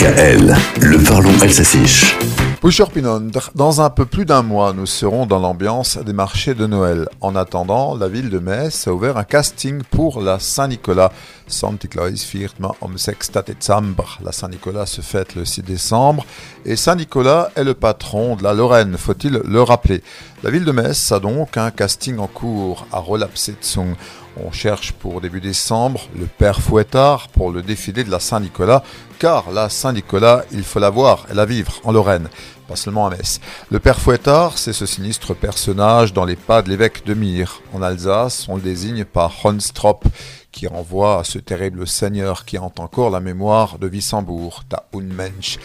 DKL, le parlons Elsassiche. Dans un peu plus d'un mois, nous serons dans l'ambiance des marchés de Noël. En attendant, la ville de Metz a ouvert un casting pour la Saint-Nicolas. Saint-Nicolas firma om La Saint-Nicolas se fête le 6 décembre et Saint-Nicolas est le patron de la Lorraine, faut-il le rappeler. La ville de Metz a donc un casting en cours à Rolapsetzung. On cherche pour début décembre le père Fouettard pour le défilé de la Saint-Nicolas, car la Saint-Nicolas, il faut la voir et la vivre en Lorraine, pas seulement à Metz. Le père Fouettard, c'est ce sinistre personnage dans les pas de l'évêque de Myre. En Alsace, on le désigne par Honstrop, qui renvoie à ce terrible seigneur qui hante encore la mémoire de Wissembourg, ta Unmensch.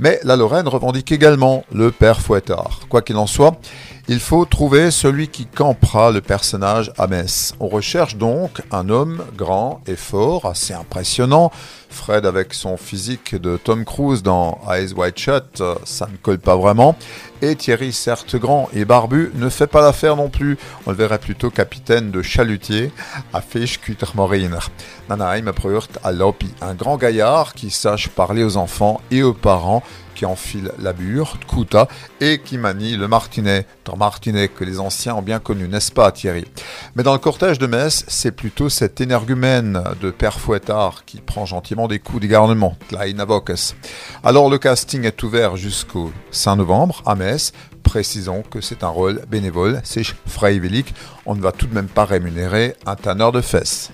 Mais la Lorraine revendique également le père Fouettard. Quoi qu'il en soit, il faut trouver celui qui campera le personnage à Metz. On recherche donc un homme grand et fort, assez impressionnant. Fred avec son physique de Tom Cruise dans Eyes Wide Shut, ça ne colle pas vraiment. Et Thierry, certes grand et barbu, ne fait pas l'affaire non plus. On le verrait plutôt capitaine de chalutier à Fisch Mariner. Nanaheim à Lopi, un grand gaillard qui sache parler aux enfants et aux parents qui enfile la bure, Kuta, et qui manie le martinet, ton martinet que les anciens ont bien connu, n'est-ce pas Thierry? Mais dans le cortège de Metz, c'est plutôt cet énergumène de Père Fouettard qui prend gentiment des coups d'égarnement, Alors le casting est ouvert jusqu'au 5 novembre à Metz, précisons que c'est un rôle bénévole, c'est freiwillig, on ne va tout de même pas rémunérer un tanneur de fesses.